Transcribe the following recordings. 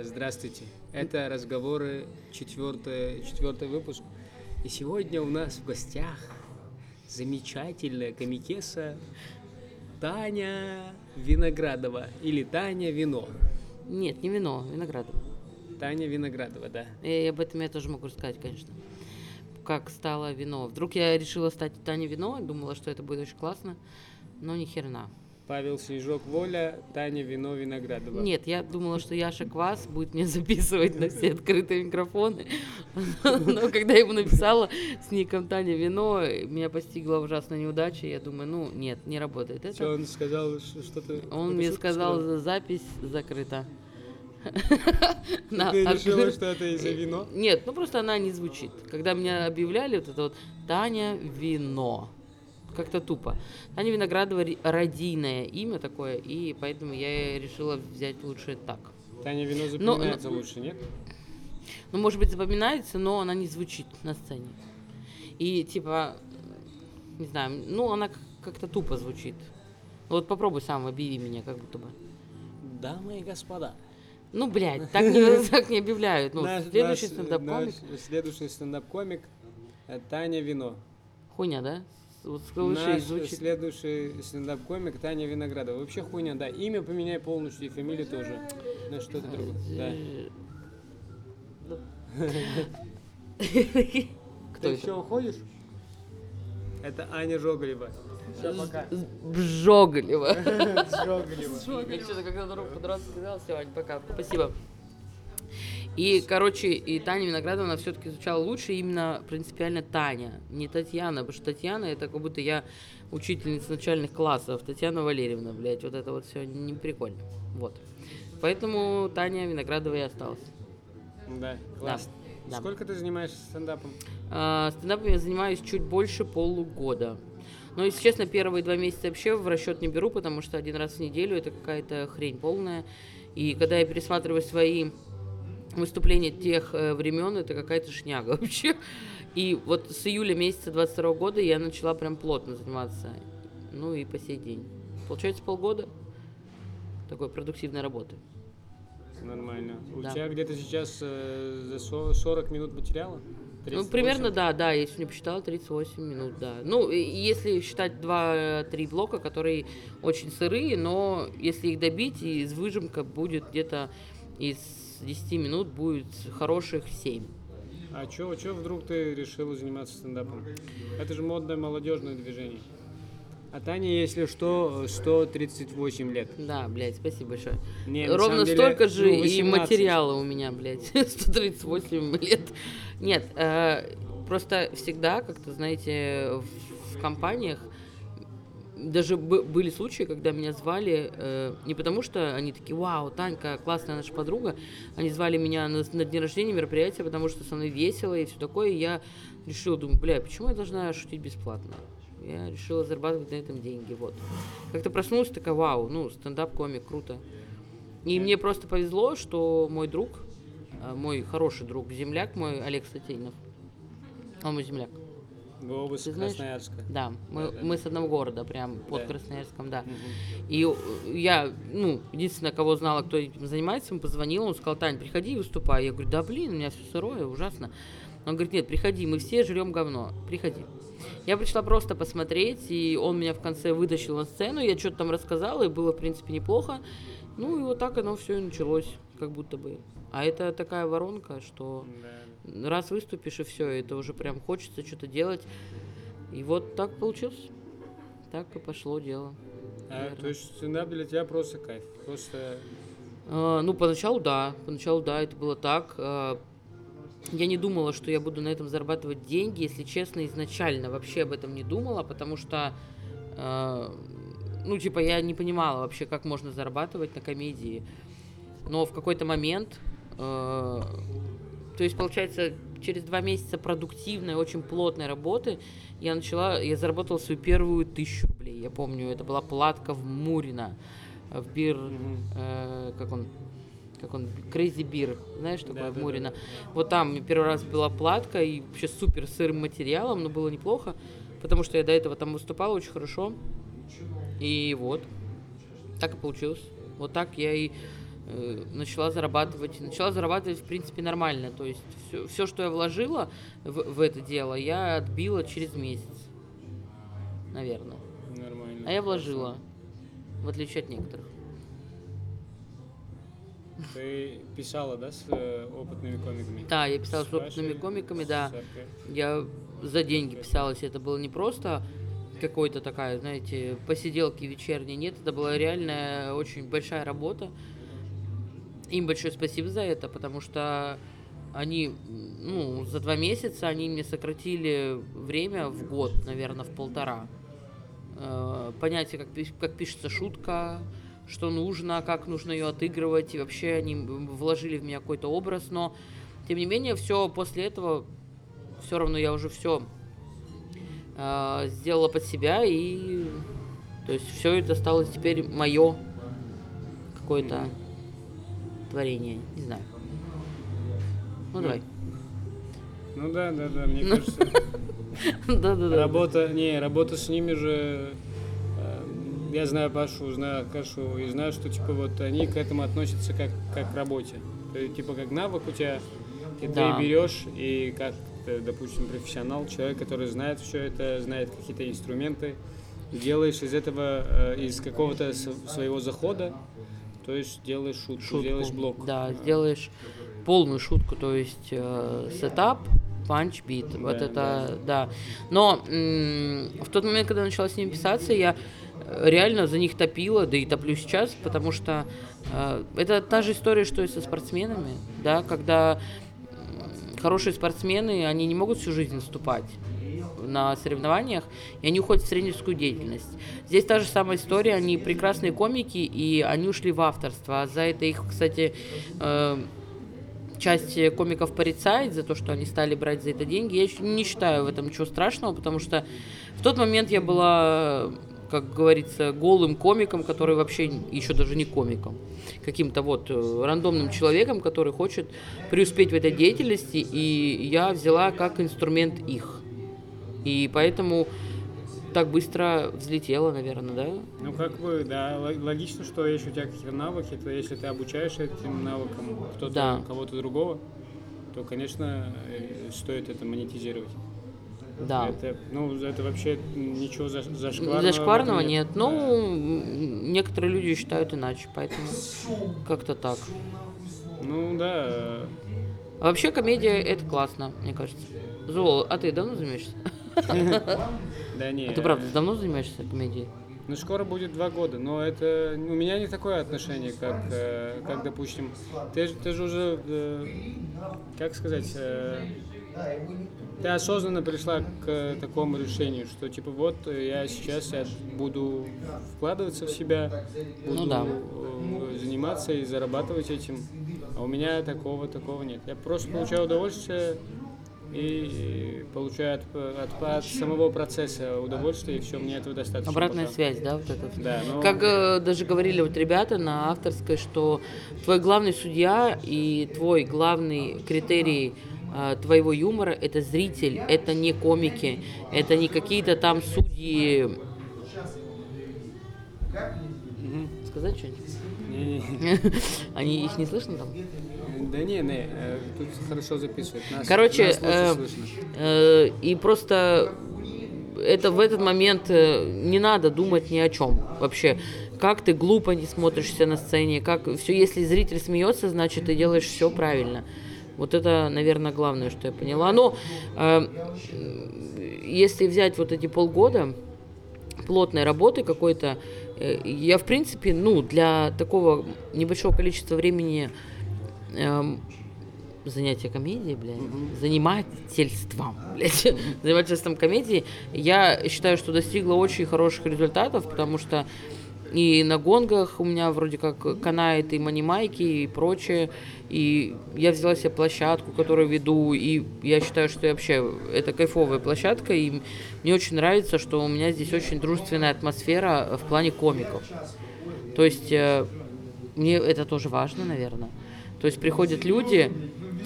А, Здравствуйте. Это разговоры четвертый, четвертый выпуск. И сегодня у нас в гостях замечательная комикеса Таня Виноградова или Таня Вино. Нет, не вино, виноградово. Таня Виноградова, да. И об этом я тоже могу рассказать, конечно. Как стало вино. Вдруг я решила стать Таней Вино, думала, что это будет очень классно, но ни херна. Павел Снежок Воля, Таня Вино Виноградова. Нет, я думала, что Яша Квас будет мне записывать на все открытые микрофоны. Но когда я ему написала с ником Таня Вино, меня постигла ужасная неудача. Я думаю, ну нет, не работает Что это. он сказал, что- что-то... Он мне сказал, запись закрыта. Ты решила, что это из-за вино? Нет, ну просто она не звучит. Когда меня объявляли, вот это вот Таня Вино. Как-то тупо. Таня Виноградова родийное имя такое, и поэтому я решила взять лучше так. Таня Вино Но- запоминается лучше, нет? Ну, может быть, запоминается, но она не звучит на сцене. И типа, не знаю, ну она как-то тупо звучит. Вот попробуй сам, объяви меня, как будто бы. Дамы и господа. Ну, блядь, так не, так не объявляют. Ну, Наш- следующий стендап-комик. Следующий стендап-комик э, Таня Вино. Хуйня, да? Вот слушай, Наш звучит. следующий стендап-комик Таня Виноградова. Вообще хуйня, да. Имя поменяй полностью и фамилию тоже. На что-то другое. Да. Кто Ты еще уходишь? Это Аня Жоголева. Все, пока. Бжоголева. Жоголева. Я что-то когда дорогу подраться сказал, все, Ань, пока. Спасибо. И, короче, и Таня Виноградова, она все-таки звучала лучше именно принципиально Таня, не Татьяна, потому что Татьяна это как будто я учительница начальных классов, Татьяна Валерьевна, блядь, вот это вот все не прикольно. Вот. Поэтому Таня Виноградова и осталась. Да, классно. да. Сколько ты занимаешься стендапом? А, Стендапом я занимаюсь чуть больше полугода. Но, если честно, первые два месяца вообще в расчет не беру, потому что один раз в неделю это какая-то хрень полная. И когда я пересматриваю свои выступления тех э, времен, это какая-то шняга вообще. И вот с июля месяца 22 года я начала прям плотно заниматься. Ну и по сей день. Получается полгода такой продуктивной работы. Нормально. У Да. тебя где-то сейчас э, за со- 40 минут? Ну, 38? примерно, да, да, я сегодня посчитала 38 минут, да. Ну, если считать 2-3 блока, которые очень сырые, но если их добить, из выжимка будет где-то из 10 минут будет хороших 7. А чё, чё вдруг ты решила заниматься стендапом? Это же модное молодежное движение. А Таня, если что, 138 лет. Да, блядь, спасибо большое. Не, Ровно деле, столько же ну, и 18. материала у меня, блядь. 138 лет. Нет, э, просто всегда, как-то, знаете, в, в компаниях даже бы- были случаи, когда меня звали э, не потому, что они такие, вау, Танька, классная наша подруга, они звали меня на, на день рождения мероприятия, потому что со мной весело и все такое, и я решила, думаю, бля, почему я должна шутить бесплатно? Я решила зарабатывать на этом деньги, вот. Как-то проснулась такая, вау, ну, стендап-комик, круто. И мне просто повезло, что мой друг, э, мой хороший друг, земляк мой, Олег Статейнов, он мой земляк, Вы оба Ты знаешь? Красноярска. да, мы, Да, мы с одного города, прям под Да. Красноярском, да. И э, я, ну, единственное, кого знала, кто этим занимается, ему позвонил, он сказал, Тань, приходи и выступай. Я говорю, да блин, у меня все сырое, ужасно. Он говорит, нет, приходи, мы все жрем говно, приходи. Я пришла просто посмотреть, и он меня в конце вытащил на сцену, я что-то там рассказала, и было, в принципе, неплохо. Ну, и вот так оно все и началось, как будто бы. А это такая воронка, что Да. Раз выступишь, и все, это уже прям хочется что-то делать. И вот так получилось. Так и пошло дело. А, то есть стендап для тебя просто кайф. Просто А, ну, поначалу да. Поначалу да, это было так. А, я не думала, что я буду на этом зарабатывать деньги. Если честно, изначально вообще об этом не думала, потому что, а, ну, типа, я не понимала вообще, как можно зарабатывать на комедии. Но в какой-то момент, а, то есть, получается, через два месяца продуктивной, очень плотной работы, я начала, я заработала свою первую тысячу рублей. Я помню, это была платка в Мурино, в бир, э, как он, как он, Crazy Beer, знаешь, такое в Да-да-да. Мурино. Вот там первый раз была платка, и вообще супер сырым материалом, но было неплохо, потому что я до этого там выступала очень хорошо. И вот, так и получилось. Вот так я и начала зарабатывать, начала зарабатывать, в принципе, нормально. То есть все, все что я вложила в, в это дело, я отбила через месяц, наверное. Нормально. А я вложила, в отличие от некоторых. Ты писала, да, с э, опытными комиками? Да, я писала с Сашей, опытными комиками, да. с? Я за деньги писалась, это было не просто какой-то такая, знаете, посиделки вечерние, нет, это была реальная очень большая работа. Им большое спасибо за это, потому что они, ну, за два месяца они мне сократили время в год, наверное, в полтора. Э, Понятие, как, как пишется шутка, что нужно, как нужно ее отыгрывать, и вообще они вложили в меня какой-то образ, но тем не менее, все после этого, все равно я уже все сделала под себя, и то есть все это стало теперь мое какое-то творение, не знаю. Ну давай. Ну да, да, да, мне кажется, Да-да-да. работа, не, работа с ними же, э, я знаю Пашу, знаю Кашу, и знаю, что, типа, вот они к этому относятся как, как к работе. То есть, типа, как навык у тебя, и Да. ты берешь, и как, э, допустим, профессионал, человек, который знает все это, знает какие-то инструменты, делаешь из этого, э, из какого-то своего захода, то есть делаешь шутку, Шутку. делаешь блок. Да, сделаешь полную шутку, то есть э, setup, punch, bit. вот Да, это, да. Но м, в тот момент, когда начала с ними писаться, я э, реально за них топила, да и топлю сейчас, потому что э, это та же история, что и со спортсменами, да, когда хорошие спортсмены, они не могут всю жизнь выступать на соревнованиях, и они уходят в тренерскую деятельность. Здесь та же самая история, они прекрасные комики, и они ушли в авторство. За это их, кстати, э, часть комиков порицает за то, что они стали брать за это деньги. Я не считаю в этом ничего страшного, потому что в тот момент я была, как говорится, голым комиком, который вообще еще даже не комиком. Каким-то вот э, рандомным человеком, который хочет преуспеть в этой деятельности, и я взяла как инструмент их. И поэтому так быстро взлетела, наверное, да? Ну, как бы, да, лог- логично, что если у тебя какие-то навыки, то если ты обучаешь этим навыкам кто-то, Да. кого-то другого, то, конечно, э, стоит это монетизировать. Да. Это, ну, это вообще ничего за- зашкварного. Зашкварного этом нет. Ну, некоторые люди считают иначе, поэтому как-то так. Ну, да. А вообще комедия это классно, мне кажется. Зол, а ты давно занимаешься? Да не. А ты правда давно занимаешься комедией? Ну, скоро будет два года, но это у меня не такое отношение, как, э, как допустим, ты, же- ты же уже, э, как сказать, э, ты осознанно пришла к такому решению, что типа вот э, я сейчас я буду вкладываться в себя, буду Ну да. э, заниматься и зарабатывать этим, а у меня такого такого нет. Я просто получаю удовольствие и получаю от, от- от самого процесса удовольствие, и все, мне этого достаточно. Обратная пока. связь, да, вот это. Да, ну, Как э, даже говорили вот ребята на авторской, что твой главный судья и твой главный критерий э, твоего юмора это зритель, это не комики, это не какие-то там судьи. Сказать что-нибудь? Они их не слышно там? Да не, не, э, тут хорошо записывают. Нас, Короче, нас э, э, и просто это в этот момент э, не надо думать ни о чем вообще. Как ты глупо не смотришься на сцене, как все, если зритель смеется, значит ты делаешь все правильно. Вот это, наверное, главное, что я поняла. Но э, если взять вот эти полгода плотной работы какой-то, э, я в принципе, ну, для такого небольшого количества времени эм, занятия комедией, блядь, занимательством, блядь, занимательством комедии, я считаю, что достигла очень хороших результатов, потому что и на гонгах у меня вроде как канает и манимайки и прочее, и я взяла себе площадку, которую веду, и я считаю, что я вообще это кайфовая площадка, и мне очень нравится, что у меня здесь очень дружественная атмосфера в плане комиков. То есть э, мне это тоже важно, наверное. То есть приходят люди,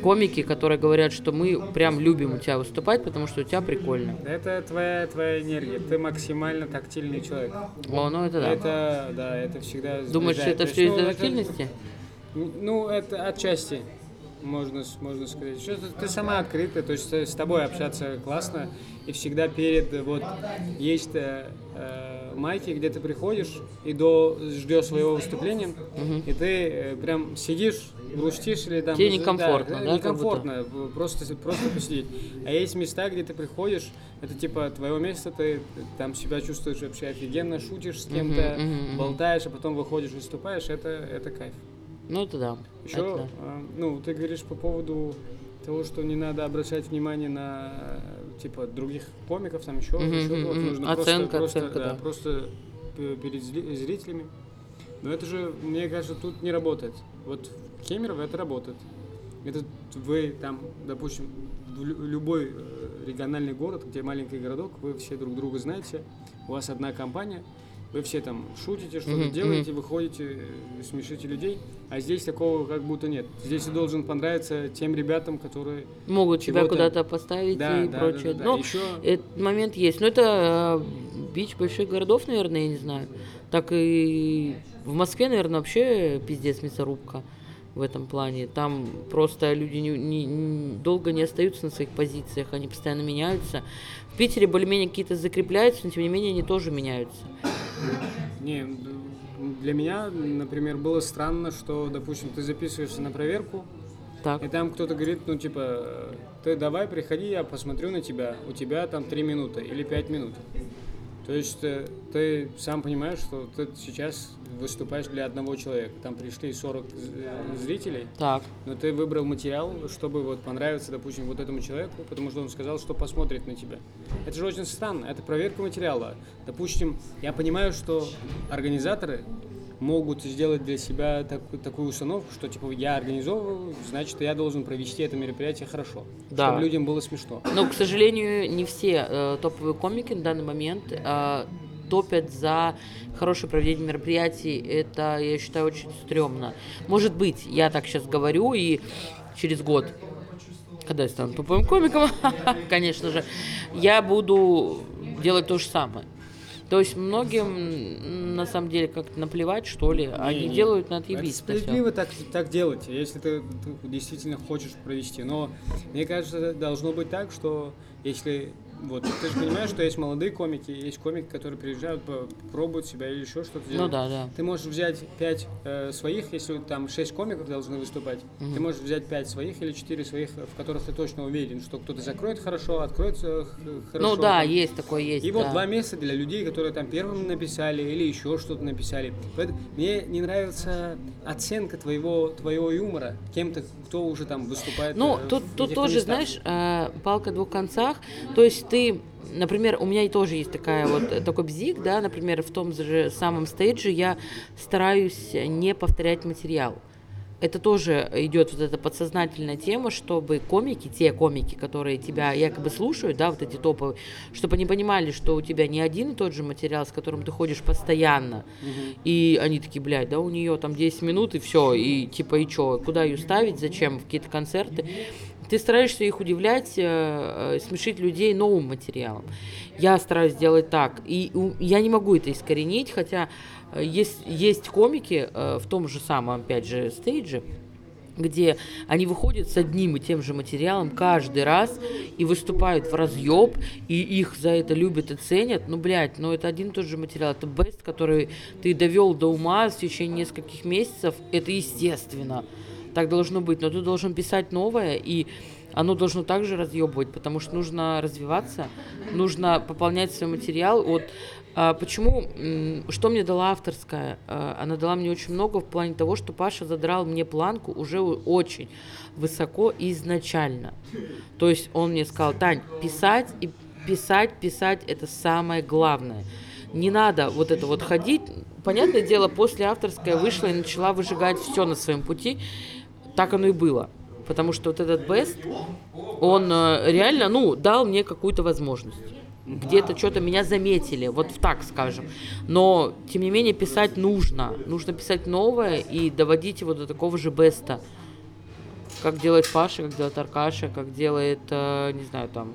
комики, которые говорят, что мы прям любим у тебя выступать, потому что у тебя прикольно. Это твоя, твоя энергия, ты максимально тактильный человек. О, ну это да. Это, да, это всегда Думаешь, сближает. это все ну, из-за это- тактильности? Ну, это отчасти, можно, можно сказать. Что ты, ты сама открытая, то есть с тобой общаться классно. И всегда перед, э, вот, есть э, э, майки, где ты приходишь и до ждешь своего выступления, и ты э, прям сидишь, грустишь или там... Тебе да, некомфортно, да, как некомфортно, просто, просто посидеть. А есть места, где ты приходишь, это типа твое место, ты там себя чувствуешь вообще офигенно, шутишь с кем-то, мгм, мгм. болтаешь, а потом выходишь, выступаешь, это, это кайф. Ну, это да. Еще, это да. а, ну, ты говоришь по поводу того, что не надо обращать внимание на типа других комиков, там еще, Мгм, еще мгм. нужно Оценка, просто, оценка, просто, да, да. просто перед зри- зрителями. Но это же, мне кажется, тут не работает. Вот в Кемерово это работает. Это вы там, допустим, в лю- любой э, региональный город, где маленький городок, вы все друг друга знаете, у вас одна компания, вы все там шутите, что-то Мгм, делаете, выходите, э, смешите людей, а здесь такого как будто нет. Здесь ты должен понравиться тем ребятам, которые... Могут тебя куда-то поставить Да, и да, да, прочее. да, да. Ну, Еще Этот момент есть. Но это э, бич больших городов, наверное, я не знаю. Так и в Москве, наверное, вообще пиздец мясорубка в этом плане. Там просто люди не, не- не- долго не остаются на своих позициях, они постоянно меняются. В Питере более-менее какие-то закрепляются, но тем не менее они тоже меняются. Не, для меня, например, было странно, что, допустим, ты записываешься на проверку, Так. и там кто-то говорит, ну, типа, ты давай, приходи, я посмотрю на тебя, у тебя там 3 минуты или 5 минут. То есть э, ты сам понимаешь, что ты сейчас выступаешь для одного человека. Там пришли 40 з- э, зрителей, Так. но ты выбрал материал, чтобы вот понравиться, допустим, вот этому человеку, потому что он сказал, что посмотрит на тебя. Это же очень странно, это проверка материала. Допустим, я понимаю, что организаторы могут сделать для себя так- такую установку, что типа я организовываю, значит я должен провести это мероприятие хорошо, Да. чтобы людям было смешно. Но, к сожалению, не все э, топовые комики на данный момент э, топят за хорошее проведение мероприятий. Это, я считаю, очень стрёмно. Может быть, я так сейчас говорю, и через год, когда я стану тупым комиком, конечно же, я буду делать то же самое. То есть многим на самом деле как-то наплевать, что ли, они Не-не. делают на Это отъебись. всё. справедливо так, так делать, если ты, ты действительно хочешь провести. Но мне кажется, должно быть так, что если вот ты же понимаешь, что есть молодые комики, есть комики, которые приезжают, пробуют себя или еще что-то Ну делают. да, да. Ты можешь взять пять э, своих, если там шесть комиков должны выступать. Ты можешь взять пять своих или четыре своих, в которых ты точно уверен, что кто-то закроет хорошо, откроет э, хорошо. Ну да, есть такое, есть. И вот да. два месяца для людей, которые там первым написали или еще что-то написали. Поэтому мне не нравится оценка твоего, твоего юмора кем-то, кто уже там выступает. Ну, э, тут, тут тоже, местах. знаешь, э, палка двух концах. То есть ты, например, у меня и тоже есть такая вот э, такой бзик, да, например, в том же самом стейдже я стараюсь не повторять материал. Это тоже идет вот эта подсознательная тема, чтобы комики, те комики, которые тебя якобы слушают, да, вот эти топовые, чтобы они понимали, что у тебя не один и тот же материал, с которым ты ходишь постоянно, и они такие, блядь, да у нее там 10 минут и все, и типа и чё, куда ее ставить, зачем, в какие-то концерты. Ты стараешься их удивлять, э, э, смешить людей новым материалом. Я стараюсь делать так. И я не могу это искоренить, хотя э, есть, есть комики в том же самом, опять же, стейдже, где они выходят с одним и тем же материалом каждый раз и выступают в разъеб, и их за это любят и ценят. Ну, блядь, ну это один и тот же материал. Это бест, который ты довел до ума в течение нескольких месяцев. Это естественно. Так должно быть. Но ты должен писать новое, и оно должно также разъебывать, потому что нужно развиваться, нужно пополнять свой материал. Вот а, почему, что мне дала авторская? А, Она дала мне очень много в плане того, что Паша задрал мне планку уже очень высоко изначально. То есть он мне сказал, Тань, писать и писать, писать это самое главное. Не надо вот это вот ходить. Понятное дело, после авторская вышла и начала выжигать все на своем пути. Так оно и было. Потому что вот этот бест, он э, реально, ну, дал мне какую-то возможность. Где-то что-то меня заметили, вот так скажем. Но, тем не менее, писать нужно. Нужно писать новое и доводить его до такого же беста. Как делает Паша, как делает Аркаша, как делает, э, не знаю, там,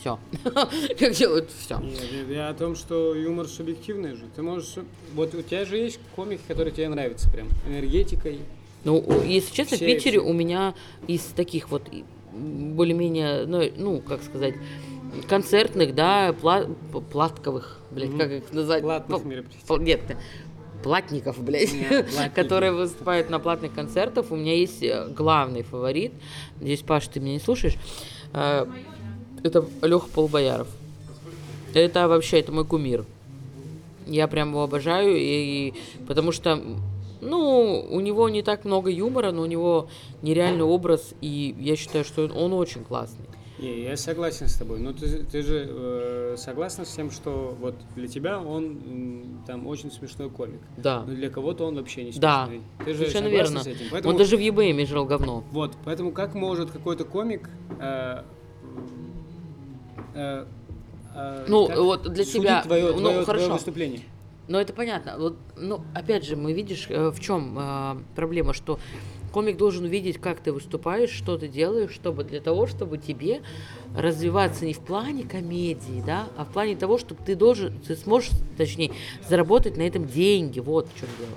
Все. Как делают все. Я о том, что юмор субъективный же. Ты можешь... Вот у тебя же есть комики, которые тебе нравятся прям. Энергетикой. Ну, если честно, в Все Питере эти- у меня из таких вот и, более-менее, ну, ну, как сказать, концертных, да, пла- платковых, блядь, Мгм. как их назвать? Платных П- мероприятий. Нет, платников, блядь, Нет, платники. которые выступают на платных концертах. У меня есть э, главный фаворит. Надеюсь, Паш, ты меня не слушаешь. Э, Это Леха Полубояров. Это вообще, это мой кумир. Я прям его обожаю, и, потому что, ну, у него не так много юмора, но у него нереальный образ, и я считаю, что он, он очень классный. Не, я согласен с тобой. Но ты, ты же э, согласна с тем, что вот для тебя он м, там очень смешной комик. Да. Но для кого-то он вообще не Да, смешной. Ты же совершенно верно. с этим? Поэтому, Он даже в ЕБМ жрал говно. Вот, поэтому как может какой-то комик... э, э, э, Ну, как вот для тебя- твое, ну, твое- твое хорошо. выступление. Но это понятно. Вот, ну, опять же, мы видишь, э, в чем проблема, что комик должен увидеть, как ты выступаешь, что ты делаешь, чтобы для того, чтобы тебе развиваться не в плане комедии, да, а в плане того, чтобы ты должен, ты сможешь, точнее, заработать на этом деньги. Вот в чем дело.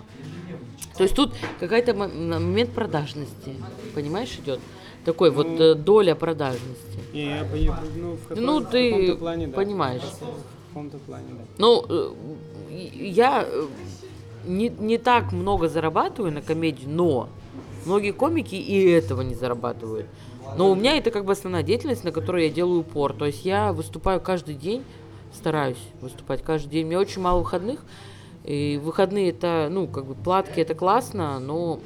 То есть тут какая-то мо- момент продажности, понимаешь, идет. Такой вот Ну. э, доля продажности. Не, я понимаю, ну, в, каком- Ну, в ты каком-то плане, да. понимаешь. В каком-то плане, да. Ну, э, я э, не, не так много зарабатываю на комедии, но многие комики и этого не зарабатывают. Но у меня это как бы основная деятельность, на которую я делаю упор. То есть я выступаю каждый день, стараюсь выступать каждый день. У меня очень мало выходных. И выходные это, ну, как бы платки это классно, но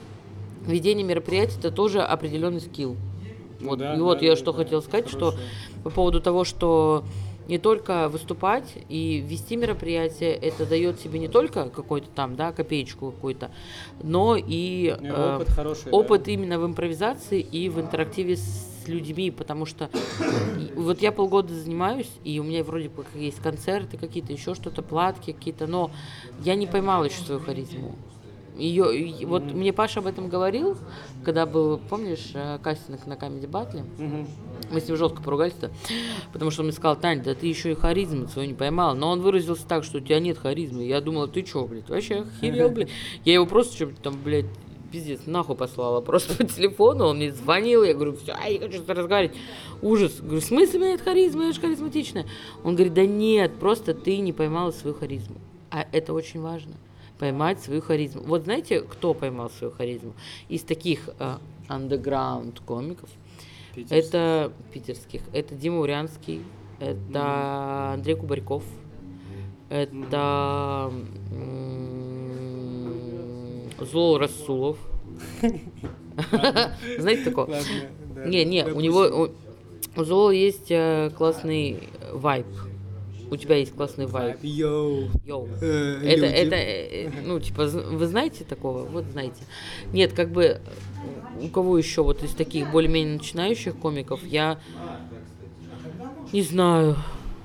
ведение мероприятий это тоже определенный скилл. Ну Вот, да, и вот да, я да, что да. хотела сказать, что Хорошее. по поводу того, что не только выступать и вести мероприятие, это дает тебе не только какой-то там, да, копеечку какую-то, но и Ну, и э, опыт хороший, да. опыт именно в импровизации и в интерактиве с людьми, потому что вот я полгода занимаюсь, и у меня вроде бы есть концерты какие-то, еще что-то, платки какие-то, но я не поймала еще свою харизму. Ее, вот мне Паша об этом говорил, когда был, помнишь, э, кастинг на Камеди Батле, мы с ним жестко поругались-то, потому что он мне сказал, Тань, да ты еще и харизму свою не поймала. Но он выразился так, что у тебя нет харизмы. Я думала, ты что, блядь, вообще охерел, блядь. Я его просто что там, блядь, пиздец, нахуй послала. Просто по телефону он мне звонил, я говорю, все, я не хочу с тобой разговаривать. Ужас. Говорю, в смысле у меня нет харизмы, я же харизматичная. Он говорит, да нет, просто ты не поймала свою харизму. А это очень важно поймать свою харизму. Вот знаете, кто поймал свою харизму? Из таких э, underground комиков. Питерский. Это питерских. Это Дима Урянский, это Андрей Кубарьков, это м, Злол Расулов. Знаете такого? Не, не, у него у, Злола есть э, классный вайб. У тебя есть классный вайб. Йоу. Йоу. Э, Это, люди. это, э, ну, типа, вы знаете такого? Вот знаете. Нет, как бы, э, у кого еще вот из таких более-менее начинающих комиков, я не знаю,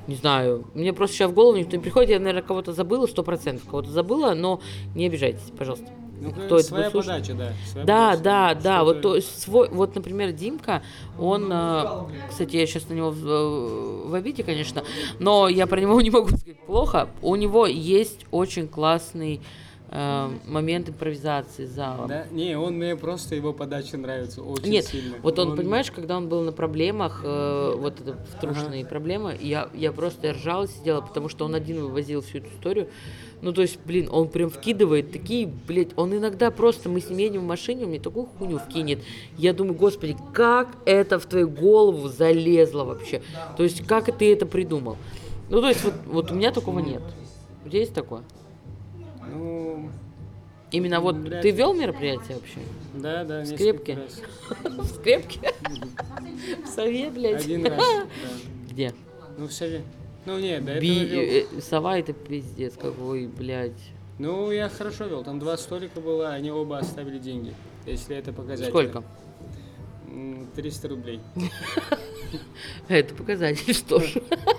не знаю. Мне просто сейчас в голову никто не приходит, я, наверное, кого-то забыла, сто процентов кого-то забыла, но не обижайтесь, пожалуйста. Ну, Кто это своя будет подача, да. своя Да, подача. да, да, вот, Что-то- то свой, вот, например, Димка, он, э, кстати, я сейчас на него в, э, в обиде, конечно, но я про него не могу сказать плохо. У него есть очень классный э, момент импровизации зала. Да, не, он мне просто его подача нравится очень Нет, сильно. вот он, понимаешь, когда он был на проблемах, э, вот это втрушенные Ага. проблемы, я, я просто ржала, сидела, потому что он один вывозил всю эту историю. Ну, то есть, блин, он прям вкидывает такие, блядь, он иногда просто, мы с ним едем в машине, он мне такую хуйню вкинет. Я думаю, господи, как это в твою голову залезло вообще? То есть, как ты это придумал? Ну, то есть, вот, вот у меня такого нет. У тебя есть такое? Ну, Именно вот, Вряд ты ли. вел мероприятие вообще? да, да, несколько раз. В скрепке? В сове, блядь? Один раз, да. Где? Ну, в сове. Ну, нет, до этого Би- вел. э, э, сова это пиздец какой, блядь. Ну, я хорошо вел. Там два столика было, они оба оставили деньги. Если это показатель. Сколько? М, 300 рублей. Это показатель, что ж.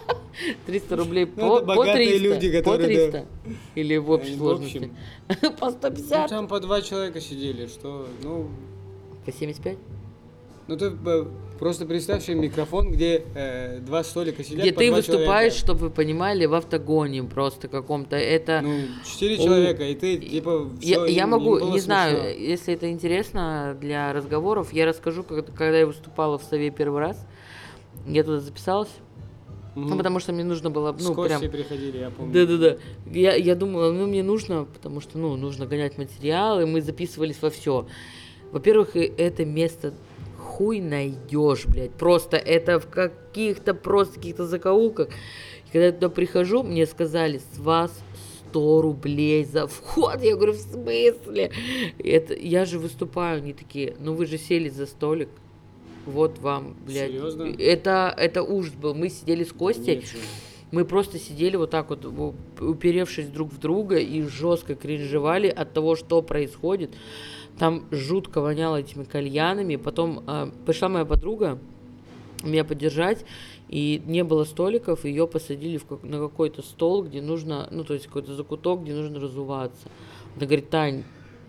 300 рублей Ну, по, это по богатые 300. люди, по которые, да. 300. Или в общей в сложности. По Ну, 150. там по два человека сидели, что, ну, По 75? Ну ты э, просто представь себе микрофон, где э, два столика сидят. Где ты выступаешь, человека. чтобы вы понимали, в автогоне просто каком-то. Это Ну, четыре О, человека, и ты типа я, всё, я им- могу, им не знаю, если это интересно для разговоров, я расскажу, как- когда я выступала в Сове первый раз. Я туда записалась, ну, Мгм. потому что мне нужно было, ну, прям... Костей приходили, я помню. Да-да-да. Я, я думала, ну, мне нужно, потому что, ну, нужно гонять материалы, мы записывались во все. Во-первых, это место хуй найдешь, блядь. Просто это в каких-то просто каких-то закоулках. И когда я туда прихожу, мне сказали, с вас 100 рублей за вход. Я говорю, в смысле? Это, я же выступаю. Они такие, ну вы же сели за столик. Вот вам, блядь. Серьезно? Это, это ужас был. Мы сидели с Костей. Ничего. Мы просто сидели вот так вот, уперевшись друг в друга и жестко кринжевали от того, что происходит. Там жутко воняло этими кальянами. Потом а, пришла моя подруга меня поддержать, и не было столиков, ее посадили в как- на какой-то стол, где нужно, ну, то есть какой-то закуток, где нужно разуваться. Она говорит, Тань,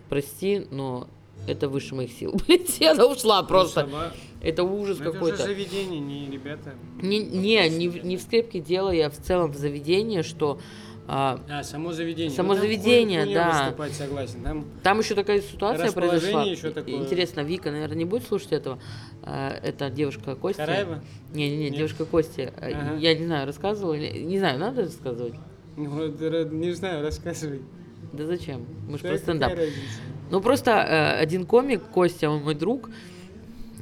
прости, но это выше моих сил. И она ушла просто. Сама- Это ужас Ну, Это какой-то. заведение, не ребята. Не, не, не, в- не в скрепке дело, я в целом в заведении, что а, А, само заведение. Само Ну, там заведение, хуйня да. выступать, согласен. Там там еще такая ситуация произошла. ещё такое. Интересно, Вика, наверное, не будет слушать этого. А, это девушка Костя. Караева? Не, не, не, Нет? девушка Костя. А, Ага. Я не знаю, рассказывала не знаю, надо рассказывать. Ну, не знаю, рассказывай. Да зачем? Мы же про стендап. Ну просто э, один комик, Костя, он мой друг,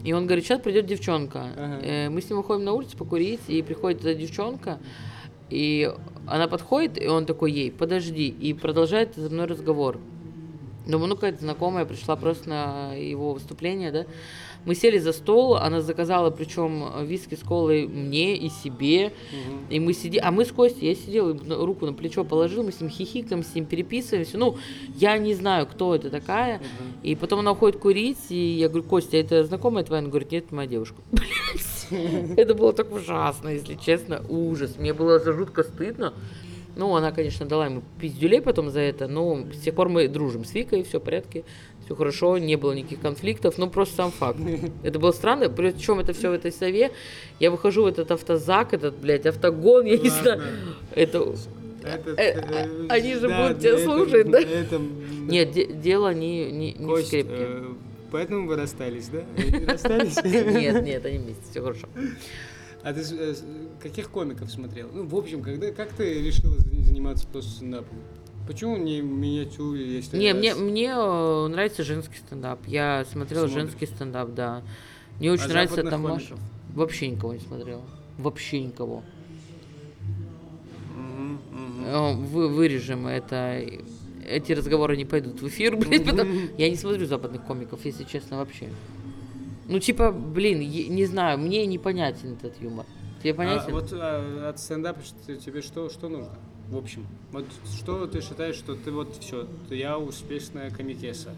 и он говорит, сейчас придет девчонка. Ага. Э, мы с ним выходим на улицу покурить, и приходит эта девчонка, и она подходит, и он такой ей, подожди, и продолжает за мной разговор. Думаю, ну какая-то знакомая пришла просто на его выступление, да. Мы сели за стол, она заказала, причем виски с колой мне и себе. Мгм. И мы сидим, а мы с Костей, я сидел, на- руку на плечо положил, мы с ним хихикаем, с ним переписываемся. Ну, я не знаю, кто это такая. Мгм. И потом она уходит курить, и я говорю, Костя, это знакомая твоя? Он говорит, нет, это моя девушка. Это было так ужасно, если честно, ужас. Мне было за жутко стыдно. Ну, она, конечно, дала ему пиздюлей потом за это, но с тех пор мы дружим с Викой, все в порядке, все хорошо, не было никаких конфликтов, ну, просто сам факт. Это было странно, причем это все в этой сове. Я выхожу в этот автозак, этот, блядь, автогон, я не знаю. Это... Это, Э, э, они же да, будут тебя это- слушать, да? Это, Нет, де- дело не, не, не в э, поэтому вы расстались, да? Расстались? Нет, нет, они вместе, все хорошо. А ты э, каких комиков смотрел? Ну, в общем, когда, как ты решила за- заниматься просто стендапом? Почему не миниатюре, если... Не, мне, мне э, нравится женский стендап. Я смотрела Смотришь? женский стендап, да. Мне очень А нравится там комиков? Вообще никого не смотрела. Вообще никого. Э, Вы, вырежем это. Эти разговоры не пойдут в эфир, блядь, потому... Я не смотрю западных комиков, если честно, вообще. Ну, типа, блин, не знаю, мне непонятен этот юмор. Тебе А понятен? вот а, от стендапа что- тебе что, что нужно? В общем, вот что ты считаешь, что ты вот все, я успешная комикеса?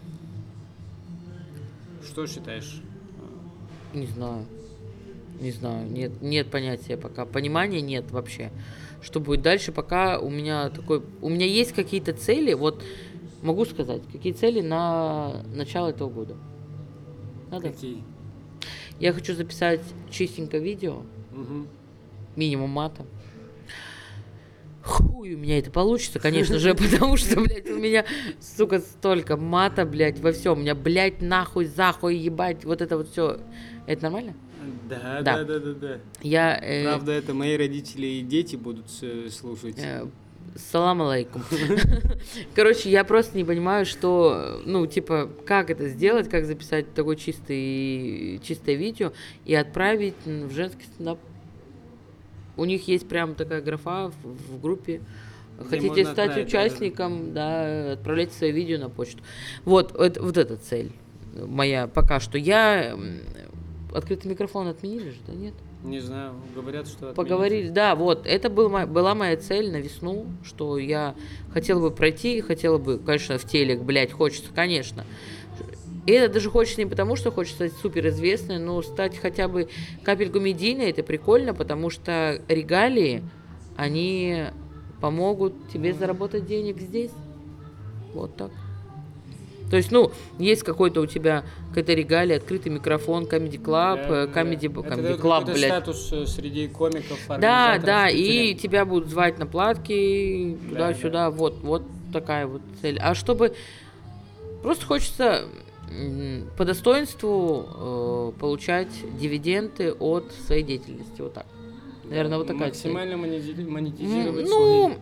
Что считаешь? Не знаю. Не знаю. Нет, нет понятия пока. Понимания нет вообще. Что будет дальше, пока у меня такой... У меня есть какие-то цели, вот могу сказать, какие цели на начало этого года. Надо? Какие? Я хочу записать чистенько видео, Мгм. минимум мата. Хуй у меня это получится, конечно же, потому что, блядь, у меня, сука, столько мата, блядь, во всем. У меня, блядь, нахуй, захуй, ебать, вот это вот все. Это нормально? Да, Да. да, да, да, да. Я... э, Правда, это мои родители и дети будут слушать. Э, Салам алейкум. Короче, я просто не понимаю, что, ну, типа, как это сделать, как записать такое чистый, чистое видео и отправить в женский стендап. У них есть прям такая графа в, в группе. Хотите стать отправить, да, да, да. участником, да, отправляйте свое видео на почту. Вот, это, вот эта цель моя пока что. Я открытый микрофон отменили же, да нет? Не знаю, говорят, что отменят. Поговорили, да, вот, это был, была моя цель на весну, что я хотела бы пройти, хотела бы, конечно, в телек, блядь, хочется, конечно. И это даже хочется не потому, что хочется стать суперизвестной, но стать хотя бы капельку медийной, это прикольно, потому что регалии, они помогут тебе заработать денег здесь. Вот так. То есть, ну, есть какой-то у тебя какая-то регалия, открытый микрофон, Comedy Club, Да, э, да. Comedy, Это Comedy Club, какой-то блядь. статус э, среди комиков, Да, да, и Питере. тебя будут звать на платки Да, туда-сюда, вот, вот такая вот цель. А чтобы просто хочется по достоинству э, получать дивиденды от своей деятельности, вот так. Наверное, вот такая цель. Максимально М, монетизировать Ну, свой-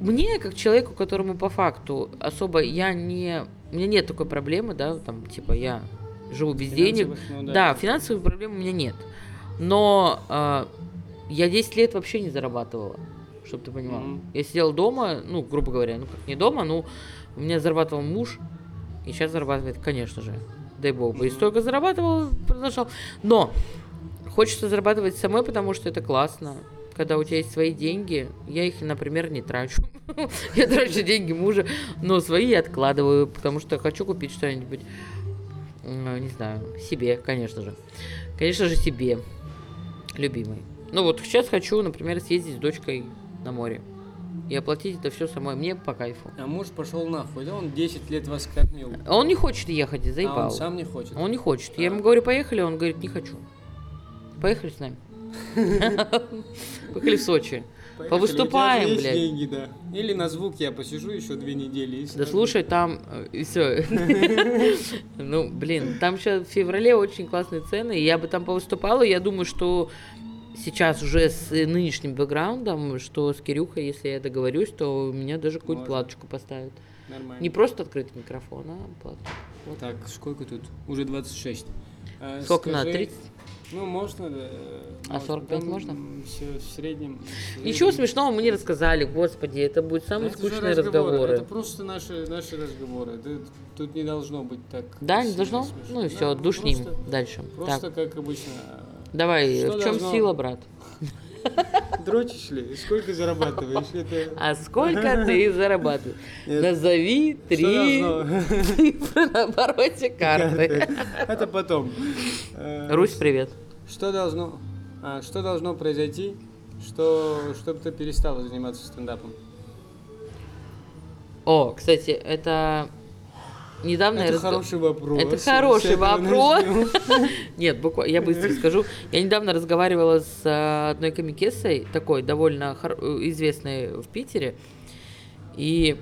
мне, как человеку, которому по факту особо я не... У меня нет такой проблемы, да, там, типа, я живу без денег. ну Да, финансовых проблем у меня нет. Но э, я 10 лет вообще не зарабатывала, чтобы ты понимал. Мгм. Я сидела дома, ну, грубо говоря, ну, как не дома, ну, у меня зарабатывал муж, и сейчас зарабатывает, конечно же. Дай бог бы. И столько зарабатывал, продолжал. Но хочется зарабатывать самой, потому что это классно. Когда у тебя есть свои деньги, я их, например, не трачу. Я трачу деньги мужа, но свои я откладываю, потому что хочу купить что-нибудь, не знаю, себе, конечно же. Конечно же, себе, любимой. Ну вот сейчас хочу, например, съездить с дочкой на море и оплатить это все самой. Мне по кайфу. А муж пошел нахуй, да? Он 10 лет вас кормил. А Он не хочет ехать, А он заебал. сам не хочет. Он не хочет. Я А. ему говорю, поехали, он говорит, не хочу. Поехали с нами. Поехали в Сочи. Поехали, повыступаем, у есть блядь. деньги, да. Или на звук я посижу еще две недели. и Да слушай, там э, и все. Ну, блин, там сейчас в феврале очень классные цены. Я бы там повыступала. Я думаю, что сейчас уже с э, нынешним бэкграундом, что с Кирюхой, если я договорюсь, то меня даже Можно. платочку поставят. Нормально. Не просто открытый микрофон, а платочку. Вот. Так, сколько тут? Уже 26. А, Сколько скажи- 30? Ну, можно, да. А можно. 45 Там, можно? м, всё в среднем. в Ничего смешного мы не рассказали, господи, это будут самые Это скучные разговоры. Это просто наши, наши разговоры. Да, тут не должно быть так. Да, не должно? смешно. Ну и Да, все, душним Просто, дальше. просто Так, как обычно. давай, что в чем должно- сила, брат? Дрочишь ли? Сколько зарабатываешь? Это... А сколько ты зарабатываешь? Нет. Назови три цифры на обороте карты. Это потом. Э, Русь, привет. Что должно, а, что должно произойти, что, чтобы ты перестала заниматься стендапом? О, кстати, это недавно я Это разго- хороший вопрос. Это хороший вопрос. Нет, буквально, я быстро скажу. Я недавно разговаривала с а, одной комикессой, такой довольно э, известной в Питере, и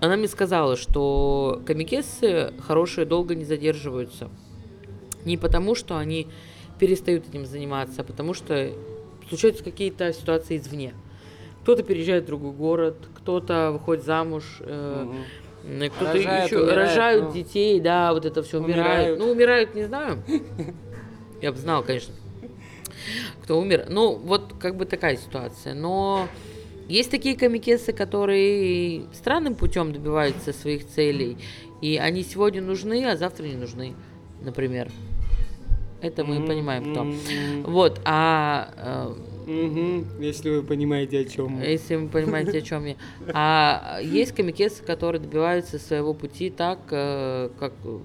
она мне сказала, что комикессы хорошие долго не задерживаются. Не потому, что они перестают этим заниматься, а потому что случаются какие-то ситуации извне. Кто-то переезжает в другой город, кто-то выходит замуж, э, Мгм. М, Кто-то Рожают, еще умирают, рожают ну. детей, да, вот это все умирают. Умирают. Ну, умирают, не знаю. Я бы знал, конечно, кто умер. Ну, вот как бы такая ситуация. Но есть такие комикесы, которые странным путем добиваются своих целей. И они сегодня нужны, а завтра не нужны, например. Это мы Мгм, понимаем, кто. мгм, Вот, а мгм. Если вы понимаете, о чем. если вы понимаете, о чем я. А есть комикесы, которые добиваются своего пути так, э, как э,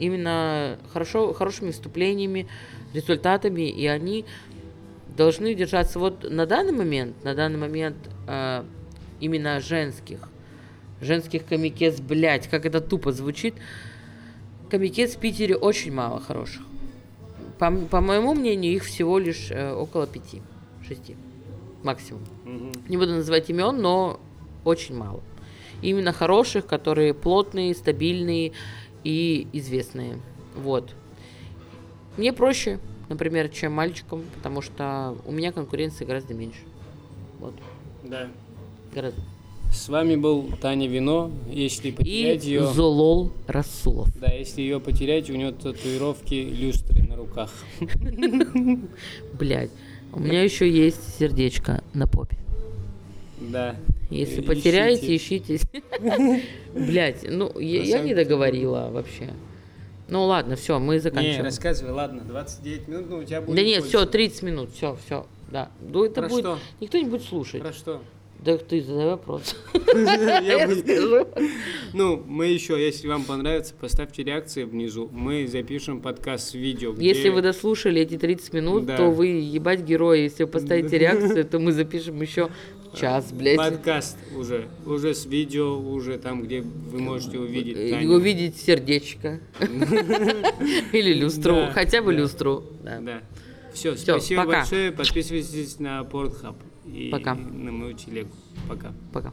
именно хорошо, хорошими выступлениями, результатами, и они должны держаться вот на данный момент, на данный момент э, именно женских, женских комикес, блядь, как это тупо звучит, комикес в Питере очень мало хороших. По, по моему мнению, их всего лишь э, около пяти, шести максимум. Мгм. Не буду называть имен, но очень мало. Именно хороших, которые плотные, стабильные и известные. Вот. Мне проще, например, чем мальчикам, потому что у меня конкуренции гораздо меньше. Вот, Да. гораздо. С вами был Таня Вино. Если И потерять ее, Золол Расулов. да, если ее потерять, у нее татуировки люстры на руках. Блять. У меня еще есть сердечко на попе. Да. Если потеряете, ищите. Блять, ну я, не договорила вообще. Ну ладно, все, мы Не, заканчиваем. рассказывай, ладно, 29 минут, ну у тебя будет Да нет, все, 30 минут, все, все, да. Ну это Про будет, что? никто не будет слушать. Про что? Да ты задай вопрос. Я расскажу. Ну, мы еще, если вам понравится, поставьте реакции внизу. Мы запишем подкаст с видео. Если вы дослушали эти 30 минут, то вы ебать герои. Если вы поставите реакцию, то мы запишем еще час, блядь. Подкаст уже. Уже с видео, уже там, где вы можете увидеть Э, Таню. Увидеть сердечко. Или люстру. Хотя бы люстру. да. Все, спасибо большое. Подписывайтесь на Pornhub и Пока. на мою телегу. Пока. Пока.